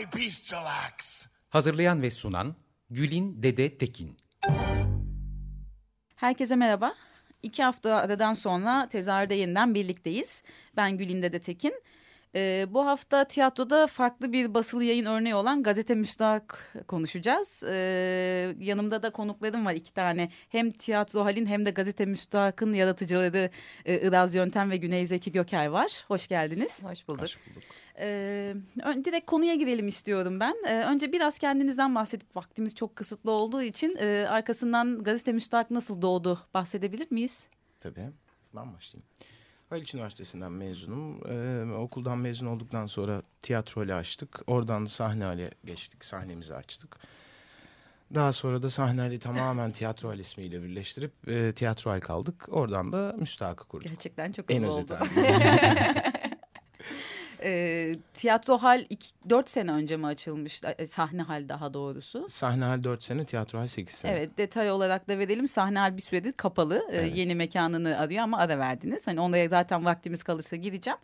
By bestial acts. Hazırlayan ve sunan Gülin Dede Tekin. Herkese merhaba. İki hafta aradan sonra tezahürde yeniden birlikteyiz. Ben Gülinde de Tekin. Ee, bu hafta tiyatroda farklı bir basılı yayın örneği olan Gazete Müstahak konuşacağız. Ee, yanımda da konuklarım var iki tane. Hem Tiyatro Hal'in hem de Gazete Müstahak'ın yaratıcıları e, Iraz Yöntem ve Güney Zeki Göker var. Hoş geldiniz. Hoş bulduk. Hoş bulduk. Ee, direkt konuya girelim istiyorum ben. Ee, önce biraz kendinizden bahsedip vaktimiz çok kısıtlı olduğu için e, arkasından gazete müstahak nasıl doğdu bahsedebilir miyiz? Tabii ben başlayayım. Haliç Üniversitesi'nden mezunum. Ee, okuldan mezun olduktan sonra tiyatro ile açtık. Oradan sahne hale geçtik. Sahnemizi açtık. Daha sonra da sahneyle tamamen tiyatro ismiyle birleştirip e, tiyatro kaldık. Oradan da müstahakı kurduk. Gerçekten çok hızlı en oldu. E, tiyatro hal iki, 4 sene önce mi açılmış? E, sahne hal daha doğrusu. Sahne hal 4 sene, tiyatro hal 8 sene. Evet detay olarak da verelim. Sahne hal bir süredir kapalı. E, evet. E, yeni mekanını arıyor ama ara verdiniz. Hani onlara zaten vaktimiz kalırsa gireceğim.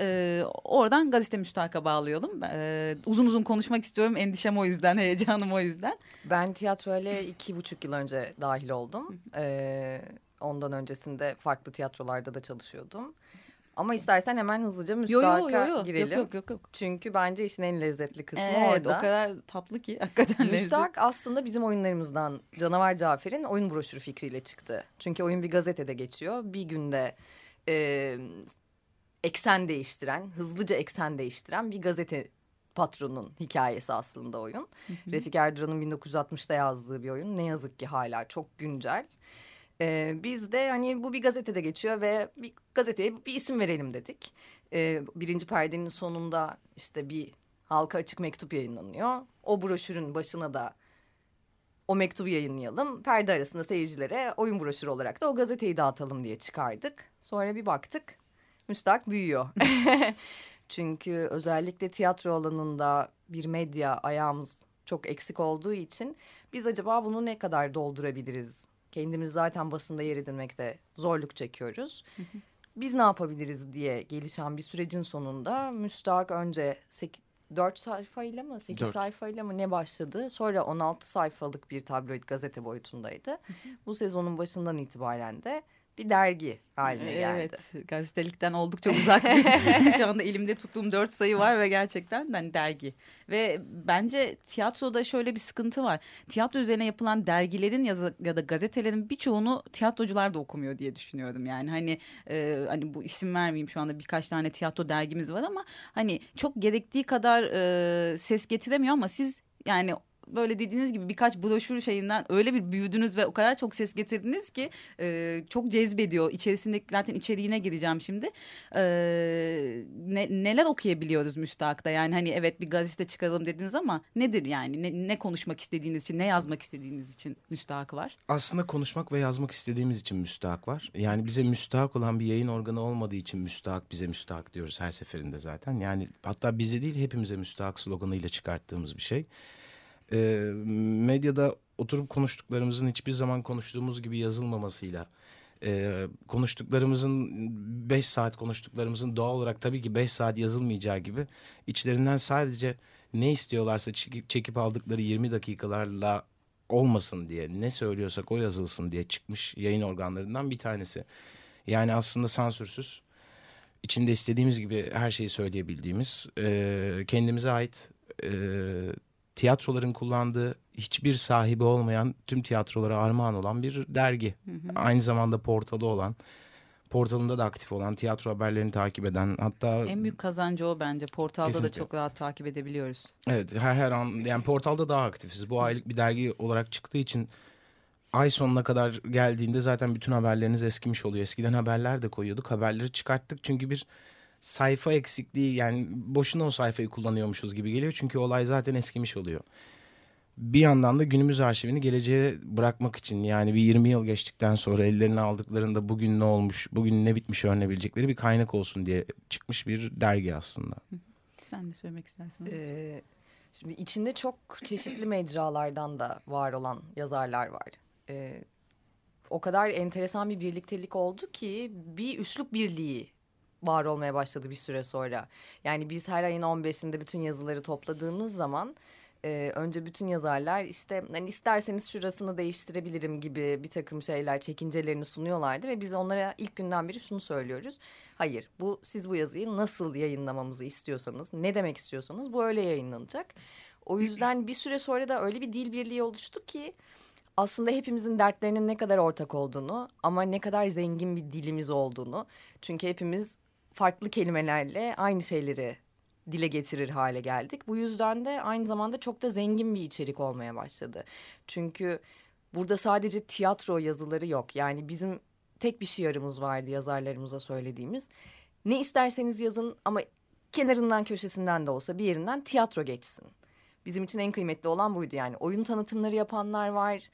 Ee, oradan gazete müstahaka bağlayalım. Ee, uzun uzun konuşmak istiyorum. Endişem o yüzden, heyecanım o yüzden. Ben tiyatroya iki buçuk yıl önce dahil oldum. Ee, ondan öncesinde farklı tiyatrolarda da çalışıyordum. Ama istersen hemen hızlıca müstahaka yo, yo, yo, girelim. Yok, yok, yok, yok. Çünkü bence işin en lezzetli kısmı evet, orada. o kadar tatlı ki hakikaten Müstahak aslında bizim oyunlarımızdan Canavar Cafer'in oyun broşürü fikriyle çıktı. Çünkü oyun bir gazetede geçiyor. Bir günde e, eksen değiştiren, hızlıca eksen değiştiren bir gazete patronun hikayesi aslında oyun. Hı hı. Refik Erduran'ın 1960'ta yazdığı bir oyun. Ne yazık ki hala çok güncel. Ee, biz de hani bu bir gazetede geçiyor ve bir gazeteye bir isim verelim dedik. Ee, birinci perdenin sonunda işte bir halka açık mektup yayınlanıyor. O broşürün başına da o mektubu yayınlayalım. Perde arasında seyircilere oyun broşürü olarak da o gazeteyi dağıtalım diye çıkardık. Sonra bir baktık müstak büyüyor. Çünkü özellikle tiyatro alanında bir medya ayağımız çok eksik olduğu için biz acaba bunu ne kadar doldurabiliriz Kendimiz zaten basında yer edinmekte zorluk çekiyoruz. Biz ne yapabiliriz diye gelişen bir sürecin sonunda müstahak önce 4 sayfayla mı 8 4. sayfayla mı ne başladı? Sonra 16 sayfalık bir tabloid gazete boyutundaydı. Bu sezonun başından itibaren de bir dergi haline geldi. Evet gazetelikten oldukça uzak şu anda elimde tuttuğum dört sayı var ve gerçekten hani dergi. Ve bence tiyatroda şöyle bir sıkıntı var. Tiyatro üzerine yapılan dergilerin ya da, ya da gazetelerin birçoğunu tiyatrocular da okumuyor diye düşünüyorum. Yani hani e, hani bu isim vermeyeyim şu anda birkaç tane tiyatro dergimiz var ama hani çok gerektiği kadar e, ses getiremiyor ama siz yani böyle dediğiniz gibi birkaç broşür şeyinden öyle bir büyüdünüz ve o kadar çok ses getirdiniz ki e, çok cezbediyor. İçerisindeki zaten içeriğine gireceğim şimdi. E, ne, neler okuyabiliyoruz müstahakta? Yani hani evet bir gazete çıkaralım dediniz ama nedir yani? Ne, ne konuşmak istediğiniz için, ne yazmak istediğiniz için müstahak var? Aslında konuşmak ve yazmak istediğimiz için müstahak var. Yani bize müstahak olan bir yayın organı olmadığı için müstahak bize müstahak diyoruz her seferinde zaten. Yani hatta bize değil hepimize müstahak sloganıyla çıkarttığımız bir şey e, medyada oturup konuştuklarımızın hiçbir zaman konuştuğumuz gibi yazılmamasıyla e, konuştuklarımızın beş saat konuştuklarımızın doğal olarak tabii ki beş saat yazılmayacağı gibi içlerinden sadece ne istiyorlarsa çekip, çekip aldıkları 20 dakikalarla olmasın diye ne söylüyorsak o yazılsın diye çıkmış yayın organlarından bir tanesi. Yani aslında sansürsüz içinde istediğimiz gibi her şeyi söyleyebildiğimiz e, kendimize ait e, tiyatroların kullandığı hiçbir sahibi olmayan tüm tiyatrolara armağan olan bir dergi. Hı hı. Aynı zamanda portalı olan, portalında da aktif olan, tiyatro haberlerini takip eden hatta... En büyük kazancı o bence. Portalda kesinlikle. da çok rahat takip edebiliyoruz. Evet her, her an yani portalda daha aktifiz. Bu aylık bir dergi olarak çıktığı için ay sonuna kadar geldiğinde zaten bütün haberleriniz eskimiş oluyor. Eskiden haberler de koyuyorduk. Haberleri çıkarttık çünkü bir sayfa eksikliği yani boşuna o sayfayı kullanıyormuşuz gibi geliyor. Çünkü olay zaten eskimiş oluyor. Bir yandan da günümüz arşivini geleceğe bırakmak için yani bir 20 yıl geçtikten sonra ellerine aldıklarında bugün ne olmuş, bugün ne bitmiş öğrenebilecekleri bir kaynak olsun diye çıkmış bir dergi aslında. Sen de söylemek istersin. Ee, şimdi içinde çok çeşitli mecralardan da var olan yazarlar var. Ee, o kadar enteresan bir birliktelik oldu ki bir üslup birliği var olmaya başladı bir süre sonra. Yani biz her ayın 15'inde bütün yazıları topladığımız zaman e, önce bütün yazarlar işte hani isterseniz şurasını değiştirebilirim gibi bir takım şeyler çekincelerini sunuyorlardı ve biz onlara ilk günden beri şunu söylüyoruz. Hayır bu siz bu yazıyı nasıl yayınlamamızı istiyorsanız ne demek istiyorsanız bu öyle yayınlanacak. O yüzden bir süre sonra da öyle bir dil birliği oluştu ki aslında hepimizin dertlerinin ne kadar ortak olduğunu ama ne kadar zengin bir dilimiz olduğunu. Çünkü hepimiz farklı kelimelerle aynı şeyleri dile getirir hale geldik. Bu yüzden de aynı zamanda çok da zengin bir içerik olmaya başladı. Çünkü burada sadece tiyatro yazıları yok. Yani bizim tek bir şiarımız vardı yazarlarımıza söylediğimiz. Ne isterseniz yazın ama kenarından köşesinden de olsa bir yerinden tiyatro geçsin. Bizim için en kıymetli olan buydu yani. Oyun tanıtımları yapanlar var.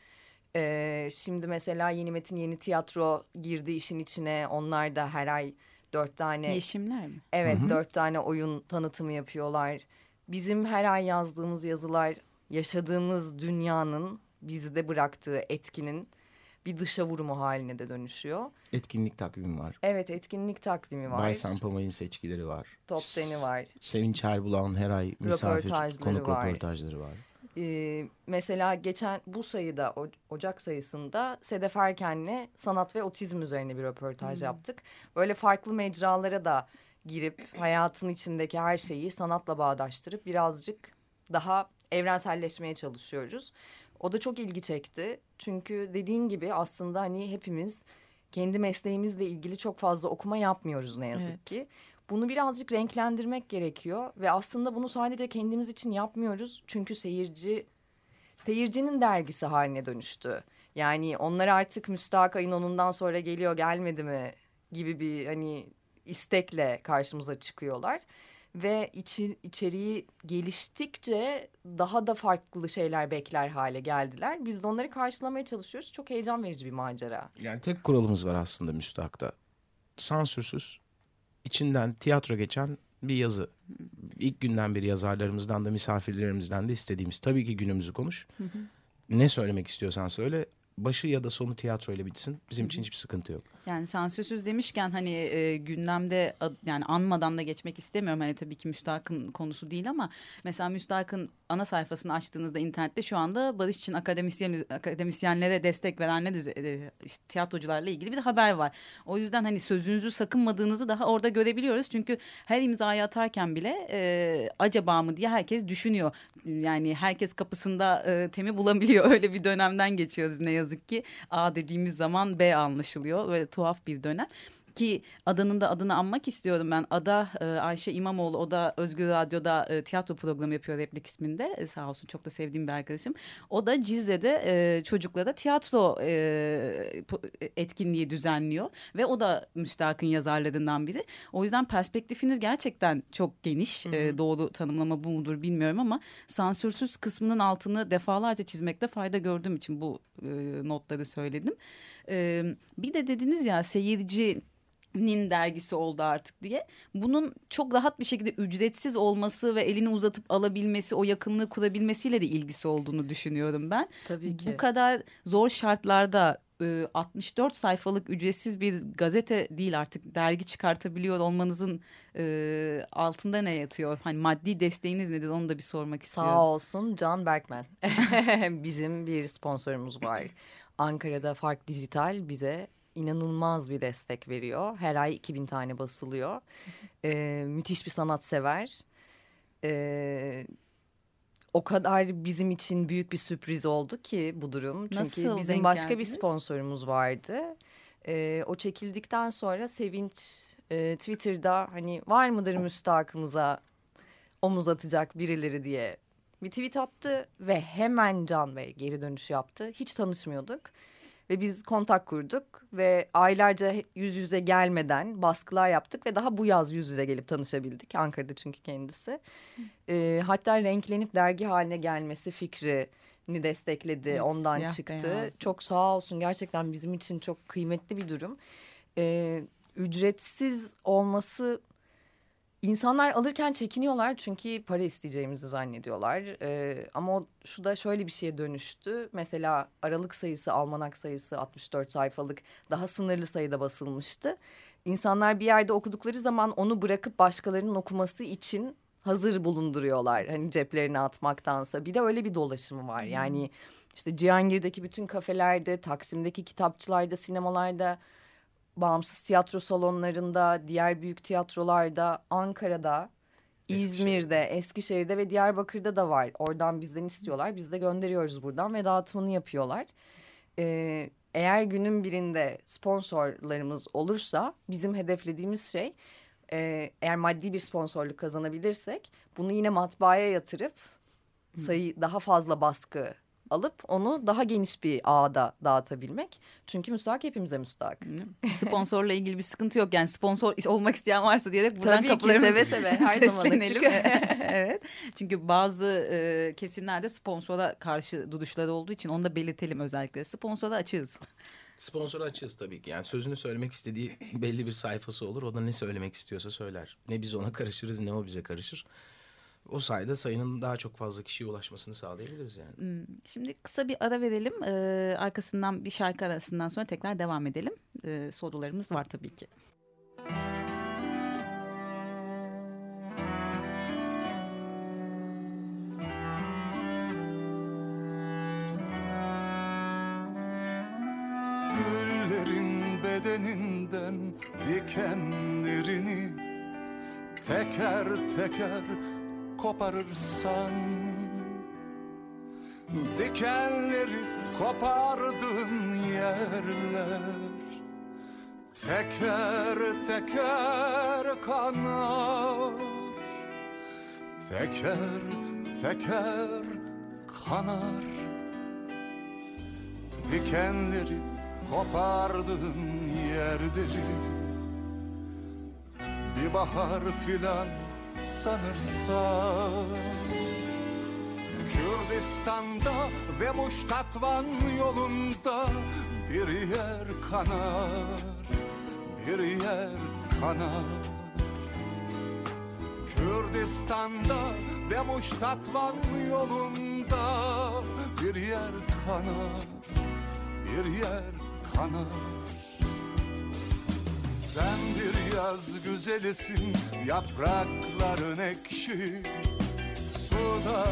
Ee, şimdi mesela Yeni Metin Yeni Tiyatro girdi işin içine. Onlar da her ay dört tane... Yeşimler mi? Evet dört tane oyun tanıtımı yapıyorlar. Bizim her ay yazdığımız yazılar yaşadığımız dünyanın bizde bıraktığı etkinin bir dışa vurumu haline de dönüşüyor. Etkinlik takvimi var. Evet etkinlik takvimi var. Bay Sampamay'ın seçkileri var. Top 10'i var. Sevinç Erbulak'ın her ay misafir Röportajları konuk var. röportajları var. Ee, mesela geçen bu sayıda o- Ocak sayısında Sedef Erken'le sanat ve otizm üzerine bir röportaj yaptık. Böyle farklı mecralara da girip hayatın içindeki her şeyi sanatla bağdaştırıp birazcık daha evrenselleşmeye çalışıyoruz. O da çok ilgi çekti. Çünkü dediğin gibi aslında hani hepimiz kendi mesleğimizle ilgili çok fazla okuma yapmıyoruz ne yazık Evet. ki. Bunu birazcık renklendirmek gerekiyor ve aslında bunu sadece kendimiz için yapmıyoruz. Çünkü seyirci seyircinin dergisi haline dönüştü. Yani onlar artık müstahak ayın onundan sonra geliyor gelmedi mi gibi bir hani istekle karşımıza çıkıyorlar. Ve içi, içeriği geliştikçe daha da farklı şeyler bekler hale geldiler. Biz de onları karşılamaya çalışıyoruz. Çok heyecan verici bir macera. Yani tek kuralımız var aslında müstahakta. Sansürsüz, içinden tiyatro geçen bir yazı. İlk günden beri yazarlarımızdan da misafirlerimizden de istediğimiz tabii ki günümüzü konuş. Ne söylemek istiyorsan söyle. Başı ya da sonu tiyatro ile bitsin. Bizim için hiçbir sıkıntı yok. Yani sansürsüz demişken hani e, gündemde ad- yani anmadan da geçmek istemiyorum. Hani tabii ki müstahakın konusu değil ama mesela müstahakın ana sayfasını açtığınızda internette şu anda barış için akademisyen akademisyenlere destek verenler e, işte tiyatrocularla ilgili bir de haber var. O yüzden hani sözünüzü sakınmadığınızı daha orada görebiliyoruz. Çünkü her imzayı atarken bile e, acaba mı diye herkes düşünüyor. Yani herkes kapısında e, temi bulabiliyor. Öyle bir dönemden geçiyoruz ne yazık ki. A dediğimiz zaman B anlaşılıyor ve tuhaf bir dönem. Ki adanın da adını anmak istiyorum ben. Ada e, Ayşe İmamoğlu o da Özgür Radyo'da e, tiyatro programı yapıyor Replik isminde. E, sağ olsun çok da sevdiğim bir arkadaşım. O da Cizre'de e, çocuklara tiyatro e, etkinliği düzenliyor. Ve o da müstahakın yazarlarından biri. O yüzden perspektifiniz gerçekten çok geniş. E, doğru tanımlama bu mudur bilmiyorum ama sansürsüz kısmının altını defalarca çizmekte fayda gördüğüm için bu e, notları söyledim. E, bir de dediniz ya seyirci nin dergisi oldu artık diye. Bunun çok rahat bir şekilde ücretsiz olması ve elini uzatıp alabilmesi, o yakınlığı kurabilmesiyle de ilgisi olduğunu düşünüyorum ben. Tabii ki. Bu kadar zor şartlarda e, 64 sayfalık ücretsiz bir gazete değil artık dergi çıkartabiliyor olmanızın e, altında ne yatıyor? Hani maddi desteğiniz nedir onu da bir sormak istiyorum. Sağ olsun Can Berkmen. Bizim bir sponsorumuz var. Ankara'da Fark Dijital bize inanılmaz bir destek veriyor. Her ay 2000 tane basılıyor. Ee, müthiş bir sanatsever. Ee, o kadar bizim için büyük bir sürpriz oldu ki bu durum. Çünkü Nasıl bizim başka bir geldiniz? sponsorumuz vardı. Ee, o çekildikten sonra Sevinç e, Twitter'da hani var mıdır müstahakımıza omuz atacak birileri diye Bir tweet attı ve hemen Can Bey geri dönüş yaptı. Hiç tanışmıyorduk. Ve biz kontak kurduk ve aylarca yüz yüze gelmeden baskılar yaptık ve daha bu yaz yüz yüze gelip tanışabildik. Ankara'da çünkü kendisi. Ee, hatta renklenip dergi haline gelmesi fikrini destekledi. Evet, Ondan çıktı. beyazdı. Çok sağ olsun gerçekten bizim için çok kıymetli bir durum. Ee, ücretsiz olması İnsanlar alırken çekiniyorlar çünkü para isteyeceğimizi zannediyorlar. Ee, ama o, şu da şöyle bir şeye dönüştü. Mesela Aralık sayısı, Almanak sayısı 64 sayfalık daha sınırlı sayıda basılmıştı. İnsanlar bir yerde okudukları zaman onu bırakıp başkalarının okuması için hazır bulunduruyorlar. Hani ceplerine atmaktansa. Bir de öyle bir dolaşımı var. Yani işte Cihangir'deki bütün kafelerde, Taksim'deki kitapçılarda, sinemalarda bağımsız tiyatro salonlarında, diğer büyük tiyatrolarda, Ankara'da, İzmir'de, Eskişehir'de ve Diyarbakır'da da var. Oradan bizden istiyorlar. Biz de gönderiyoruz buradan ve dağıtımını yapıyorlar. Ee, eğer günün birinde sponsorlarımız olursa bizim hedeflediğimiz şey e, eğer maddi bir sponsorluk kazanabilirsek bunu yine matbaaya yatırıp sayı daha fazla baskı alıp onu daha geniş bir ağda dağıtabilmek. Çünkü müstahak hepimize müstahak. Sponsorla ilgili bir sıkıntı yok. Yani sponsor olmak isteyen varsa diyerek buradan Tabii kapılarımızı seve seve, her zaman açık. evet. Çünkü bazı e, kesimlerde sponsora karşı duruşları olduğu için onu da belirtelim özellikle. Sponsora açığız. Sponsora açığız tabii ki. Yani sözünü söylemek istediği belli bir sayfası olur. O da ne söylemek istiyorsa söyler. Ne biz ona karışırız ne o bize karışır. O sayede sayının daha çok fazla kişiye ulaşmasını sağlayabiliriz yani. Hmm, Şimdi kısa bir ara verelim. Ee, arkasından bir şarkı arasından sonra tekrar devam edelim. Ee, sorularımız var tabii ki. Güllerin bedeninden dikenlerini teker teker koparırsan Dikenleri kopardığın yerler Teker teker kanar. Teker teker kanar. Dikenleri kopardığın yerleri Bir bahar filan sanırsan Kürdistan'da ve Muştatvan yolunda bir yer kanar, bir yer kanar. Kürdistan'da ve Muştatvan yolunda bir yer kanar, bir yer kanar. Sen bir yaz güzelisin, yaprakların ekşi. Suda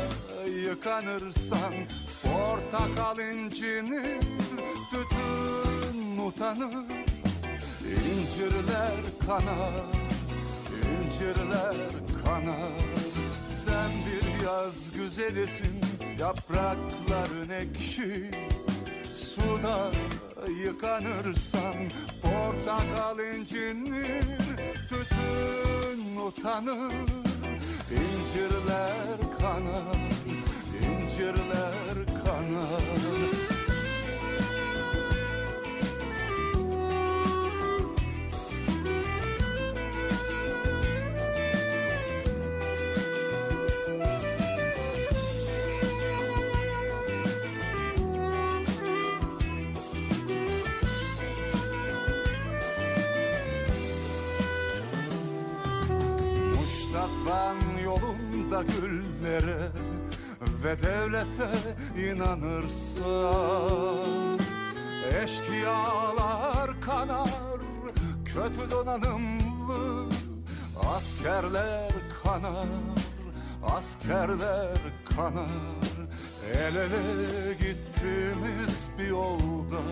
yıkanırsan portakal incinir, tütün utanır. İncirler kanar, incirler kanar. Sen bir yaz güzelisin, yaprakların ekşi. Suda yıkanırsan portakal incinir, tütün utanır. İncirler kanar, incirler kanar. Güllere ve devlete inanırsan Eşkıyalar kanar, kötü donanımlı askerler kanar, askerler kanar. El ele gittiğimiz bir yolda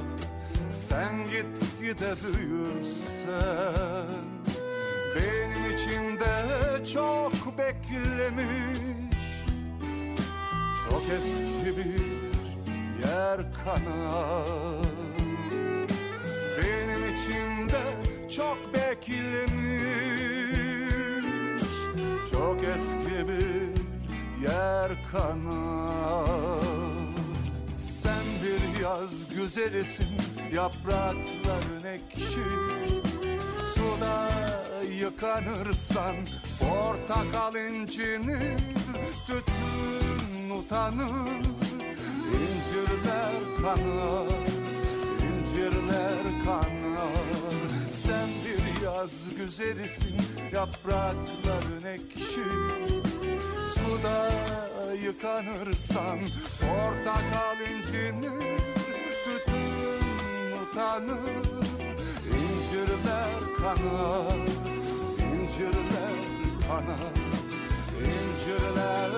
sen git gide büyürsen benim içimde çok beklemiş. Çok eski bir yer kanar Benim içimde çok beklemiş. Çok eski bir yer kanar Sen bir yaz güzelisin yaprakların ekşi. Suda yıkanırsan portakal incinir Tütün utanır. İncirler kanar incirler kanar. Sen bir yaz güzelisin yaprakların ekşi. Suda yıkanırsan portakal incinir Tütün utanır. İncirler kanar incirler kanar incirler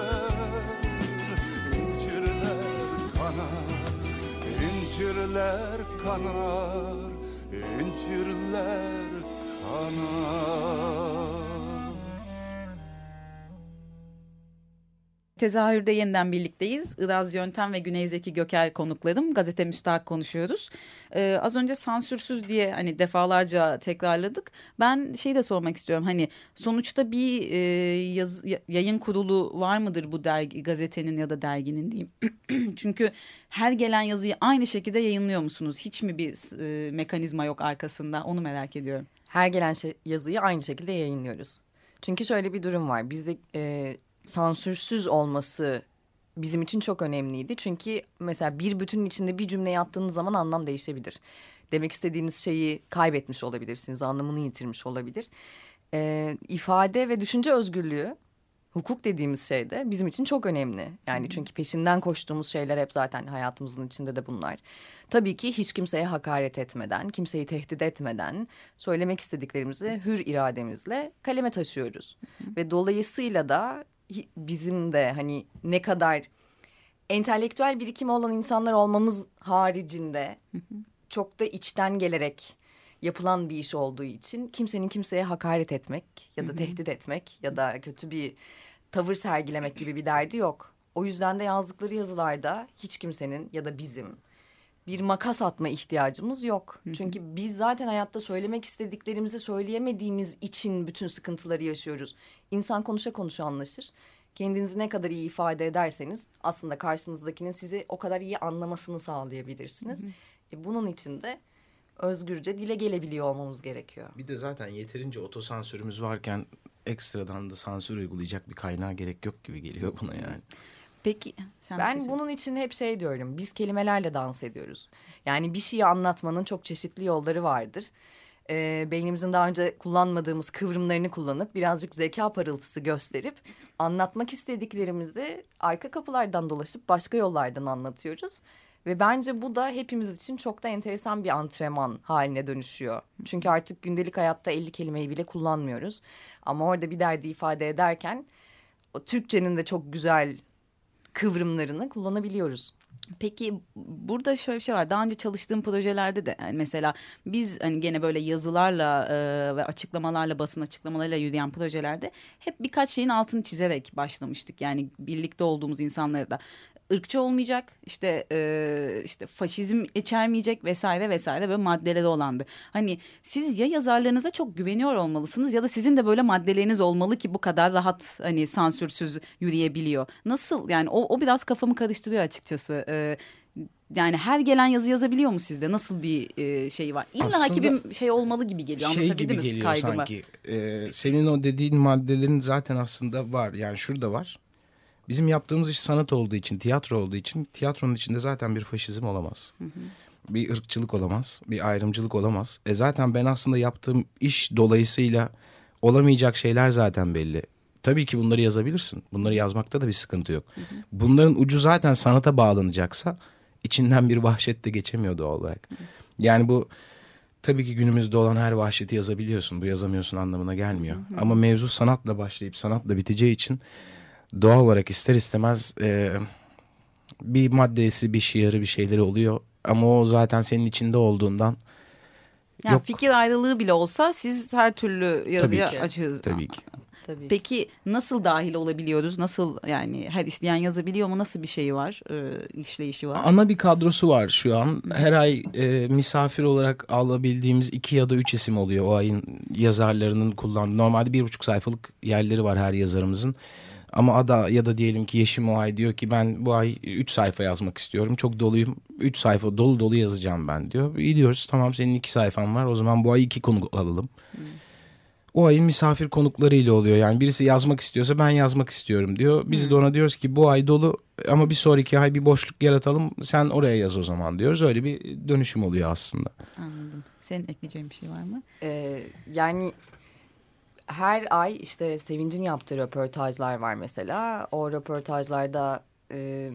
incirler kanar incirler kanar incirler kanar Tezahürde yeniden birlikteyiz. Iraz Yöntem ve Güney Zeki Göker konuklarım. Gazete Müstahak konuşuyoruz. Ee, az önce sansürsüz diye hani defalarca tekrarladık. Ben şey de sormak istiyorum. Hani sonuçta bir e, yaz, yayın kurulu var mıdır bu dergi, gazetenin ya da derginin diyeyim. Çünkü her gelen yazıyı aynı şekilde yayınlıyor musunuz? Hiç mi bir e, mekanizma yok arkasında? Onu merak ediyorum. Her gelen şey, yazıyı aynı şekilde yayınlıyoruz. Çünkü şöyle bir durum var. Bizde e, sansürsüz olması bizim için çok önemliydi. Çünkü mesela bir bütünün içinde bir cümle attığınız zaman anlam değişebilir. Demek istediğiniz şeyi kaybetmiş olabilirsiniz, anlamını yitirmiş olabilir. Ee, ifade ve düşünce özgürlüğü, hukuk dediğimiz şey de bizim için çok önemli. Yani çünkü peşinden koştuğumuz şeyler hep zaten hayatımızın içinde de bunlar. Tabii ki hiç kimseye hakaret etmeden, kimseyi tehdit etmeden söylemek istediklerimizi hür irademizle kaleme taşıyoruz. Ve dolayısıyla da bizim de hani ne kadar entelektüel birikimi olan insanlar olmamız haricinde çok da içten gelerek yapılan bir iş olduğu için kimsenin kimseye hakaret etmek ya da tehdit etmek ya da kötü bir tavır sergilemek gibi bir derdi yok. O yüzden de yazdıkları yazılarda hiç kimsenin ya da bizim bir makas atma ihtiyacımız yok. Çünkü biz zaten hayatta söylemek istediklerimizi söyleyemediğimiz için bütün sıkıntıları yaşıyoruz. İnsan konuşa konuşa anlaşır. Kendinizi ne kadar iyi ifade ederseniz aslında karşınızdakinin sizi o kadar iyi anlamasını sağlayabilirsiniz. E bunun için de özgürce dile gelebiliyor olmamız gerekiyor. Bir de zaten yeterince otosansürümüz varken ekstradan da sansür uygulayacak bir kaynağa gerek yok gibi geliyor buna yani. Peki sen ben şey bunun için hep şey diyorum. Biz kelimelerle dans ediyoruz. Yani bir şeyi anlatmanın çok çeşitli yolları vardır. Ee, beynimizin daha önce kullanmadığımız kıvrımlarını kullanıp birazcık zeka parıltısı gösterip anlatmak istediklerimizi arka kapılardan dolaşıp başka yollardan anlatıyoruz. Ve bence bu da hepimiz için çok da enteresan bir antrenman haline dönüşüyor. Çünkü artık gündelik hayatta 50 kelimeyi bile kullanmıyoruz. Ama orada bir derdi ifade ederken o Türkçenin de çok güzel kıvrımlarını kullanabiliyoruz. Peki burada şöyle bir şey var. Daha önce çalıştığım projelerde de yani mesela biz hani gene böyle yazılarla e, ve açıklamalarla basın açıklamalarıyla yürüyen projelerde hep birkaç şeyin altını çizerek başlamıştık. Yani birlikte olduğumuz insanları da ırkçı olmayacak işte e, işte faşizm içermeyecek vesaire vesaire böyle maddeleri olandı. Hani siz ya yazarlarınıza çok güveniyor olmalısınız ya da sizin de böyle maddeleriniz olmalı ki bu kadar rahat hani sansürsüz yürüyebiliyor. Nasıl yani o, o biraz kafamı karıştırıyor açıkçası. E, yani her gelen yazı yazabiliyor mu sizde? Nasıl bir e, şey var? İlla Aslında ki bir şey olmalı gibi geliyor. şey gibi mi geliyor kaygımı? sanki. Ee, senin o dediğin maddelerin zaten aslında var. Yani şurada var. Bizim yaptığımız iş sanat olduğu için, tiyatro olduğu için tiyatronun içinde zaten bir faşizm olamaz. Bir ırkçılık olamaz, bir ayrımcılık olamaz. E zaten ben aslında yaptığım iş dolayısıyla olamayacak şeyler zaten belli. Tabii ki bunları yazabilirsin. Bunları yazmakta da bir sıkıntı yok. Bunların ucu zaten sanata bağlanacaksa içinden bir vahşet de geçemiyor doğal olarak. Yani bu tabii ki günümüzde olan her vahşeti yazabiliyorsun. Bu yazamıyorsun anlamına gelmiyor. Ama mevzu sanatla başlayıp sanatla biteceği için doğal olarak ister istemez e, bir maddesi, bir şiarı, bir şeyleri oluyor. Ama o zaten senin içinde olduğundan Yani yok. fikir ayrılığı bile olsa siz her türlü yazıya açığız. Tabii ki. Tabii. Peki nasıl dahil olabiliyoruz? Nasıl yani her isteyen yazabiliyor mu? Nasıl bir şeyi var? E, işleyişi var? Ana bir kadrosu var şu an. Her ay e, misafir olarak alabildiğimiz iki ya da üç isim oluyor o ayın yazarlarının kullandığı. Normalde bir buçuk sayfalık yerleri var her yazarımızın. Ama Ada ya da diyelim ki Yeşim o ay diyor ki ben bu ay 3 sayfa yazmak istiyorum. Çok doluyum. 3 sayfa dolu dolu yazacağım ben diyor. İyi diyoruz tamam senin 2 sayfan var. O zaman bu ay 2 konu alalım. O ayın misafir konuklarıyla oluyor. Yani birisi yazmak istiyorsa ben yazmak istiyorum diyor. Biz de ona diyoruz ki bu ay dolu ama bir sonraki ay bir boşluk yaratalım. Sen oraya yaz o zaman diyoruz. Öyle bir dönüşüm oluyor aslında. Anladım. Senin ekleyeceğin bir şey var mı? Ee, yani her ay işte Sevinç'in yaptığı röportajlar var mesela. O röportajlarda e,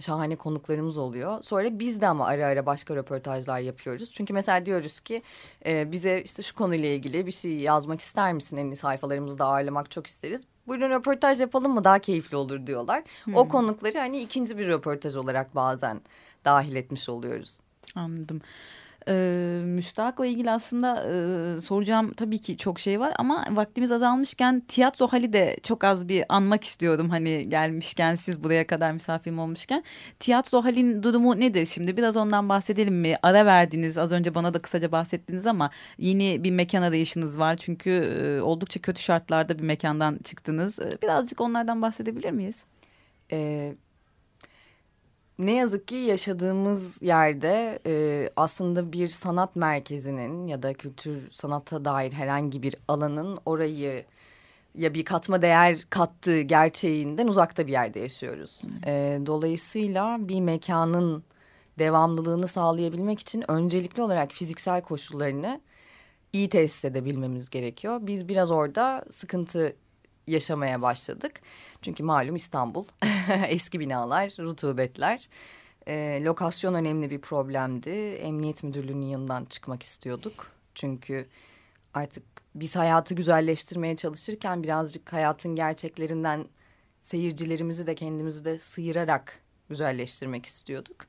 şahane konuklarımız oluyor. Sonra biz de ama ara ara başka röportajlar yapıyoruz. Çünkü mesela diyoruz ki e, bize işte şu konuyla ilgili bir şey yazmak ister misin? En sayfalarımızda ağırlamak çok isteriz. Buyurun röportaj yapalım mı daha keyifli olur diyorlar. O konukları hani ikinci bir röportaj olarak bazen dahil etmiş oluyoruz. Anladım. Ee, müstahakla ilgili aslında e, soracağım tabii ki çok şey var ama vaktimiz azalmışken tiyatro hali de çok az bir anmak istiyorum hani gelmişken siz buraya kadar misafirim olmuşken. Tiyatro halin durumu nedir şimdi? Biraz ondan bahsedelim mi? Ara verdiniz az önce bana da kısaca bahsettiniz ama yeni bir mekan arayışınız var. Çünkü e, oldukça kötü şartlarda bir mekandan çıktınız. Birazcık onlardan bahsedebilir miyiz? Ee, ne yazık ki yaşadığımız yerde e, aslında bir sanat merkezinin ya da kültür sanata dair herhangi bir alanın orayı ya bir katma değer kattığı gerçeğinden uzakta bir yerde yaşıyoruz. E, dolayısıyla bir mekanın devamlılığını sağlayabilmek için öncelikli olarak fiziksel koşullarını iyi tesis edebilmemiz gerekiyor. Biz biraz orada sıkıntı yaşamaya başladık. Çünkü malum İstanbul eski binalar, rutubetler. Ee, lokasyon önemli bir problemdi. Emniyet Müdürlüğü'nün yanından çıkmak istiyorduk. Çünkü artık biz hayatı güzelleştirmeye çalışırken birazcık hayatın gerçeklerinden seyircilerimizi de kendimizi de sıyırarak güzelleştirmek istiyorduk.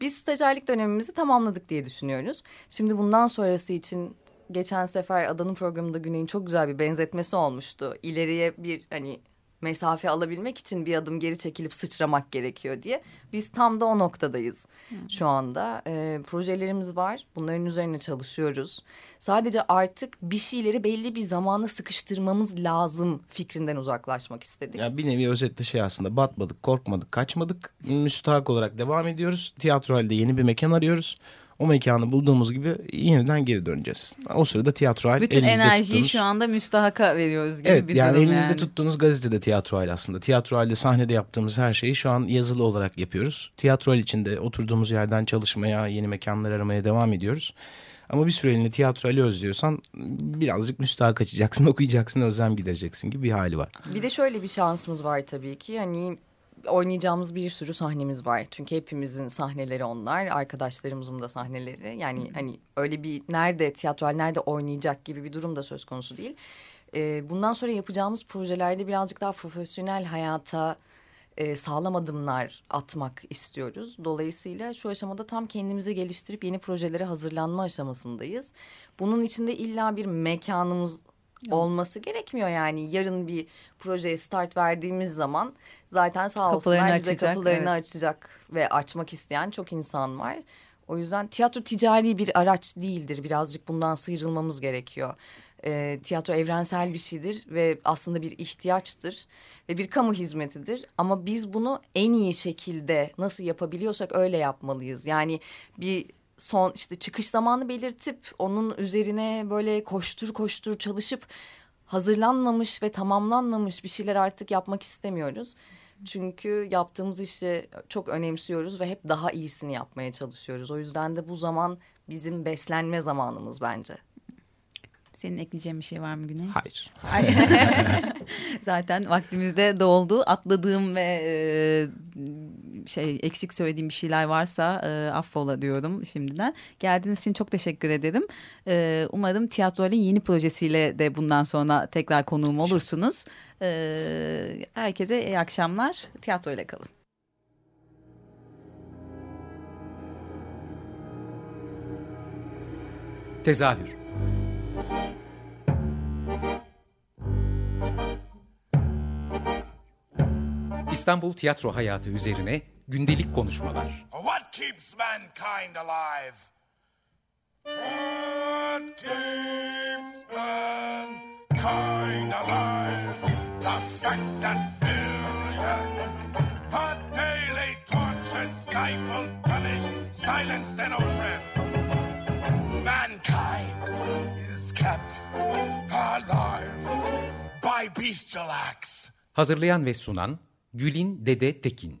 Biz stajyerlik dönemimizi tamamladık diye düşünüyoruz. Şimdi bundan sonrası için geçen sefer Adanın programında Güney'in çok güzel bir benzetmesi olmuştu. İleriye bir hani mesafe alabilmek için bir adım geri çekilip sıçramak gerekiyor diye. Biz tam da o noktadayız şu anda. E, projelerimiz var. Bunların üzerine çalışıyoruz. Sadece artık bir şeyleri belli bir zamana sıkıştırmamız lazım fikrinden uzaklaşmak istedik. Ya bir nevi özetle şey aslında batmadık, korkmadık, kaçmadık. Müstahak olarak devam ediyoruz. Tiyatro halde yeni bir mekan arıyoruz. O mekanı bulduğumuz gibi yeniden geri döneceğiz. O sırada tiyatro hal Bütün elinizde enerjiyi tuttuğunuz- şu anda müstahaka veriyoruz gibi Evet bir yani durum elinizde yani. tuttuğunuz gazetede tiyatro hal aslında. Tiyatro halde sahnede yaptığımız her şeyi şu an yazılı olarak yapıyoruz. Tiyatro hal içinde oturduğumuz yerden çalışmaya, yeni mekanlar aramaya devam ediyoruz. Ama bir süreliğine tiyatro hali özlüyorsan birazcık müstahak açacaksın, okuyacaksın, özlem gidereceksin gibi bir hali var. Bir de şöyle bir şansımız var tabii ki. Hani oynayacağımız bir sürü sahnemiz var. Çünkü hepimizin sahneleri onlar, arkadaşlarımızın da sahneleri. Yani hani öyle bir nerede tiyatral nerede oynayacak gibi bir durum da söz konusu değil. Ee, bundan sonra yapacağımız projelerde birazcık daha profesyonel hayata e, sağlam adımlar atmak istiyoruz. Dolayısıyla şu aşamada tam kendimizi geliştirip yeni projelere hazırlanma aşamasındayız. Bunun içinde illa bir mekanımız olması gerekmiyor yani. Yarın bir projeye start verdiğimiz zaman zaten sağ Kapılarını olsunlar bize açacak, kapılarını evet. açacak ve açmak isteyen çok insan var. O yüzden tiyatro ticari bir araç değildir. Birazcık bundan sıyrılmamız gerekiyor. Ee, tiyatro evrensel bir şeydir ve aslında bir ihtiyaçtır ve bir kamu hizmetidir. Ama biz bunu en iyi şekilde nasıl yapabiliyorsak öyle yapmalıyız. Yani bir son işte çıkış zamanı belirtip onun üzerine böyle koştur koştur çalışıp hazırlanmamış ve tamamlanmamış bir şeyler artık yapmak istemiyoruz. Çünkü yaptığımız işi çok önemsiyoruz ve hep daha iyisini yapmaya çalışıyoruz. O yüzden de bu zaman bizim beslenme zamanımız bence. Senin ekleyeceğin bir şey var mı Güney? Hayır. Zaten vaktimizde doldu. Atladığım ve e, şey eksik söylediğim bir şeyler varsa e, affola diyorum şimdiden. Geldiğiniz için çok teşekkür ederim. E, umarım Tiyatro'nun yeni projesiyle de bundan sonra tekrar konuğum olursunuz. E, herkese iyi akşamlar. Tiyatro ile kalın. Tezahür İstanbul tiyatro hayatı üzerine gündelik konuşmalar. What keeps mankind alive? What keeps mankind alive? The fact that billions are daily tortured, stifled, punished, silenced and oppressed. Mankind is kept alive by bestial acts. Hazırlayan ve sunan Gülin Dede Tekin.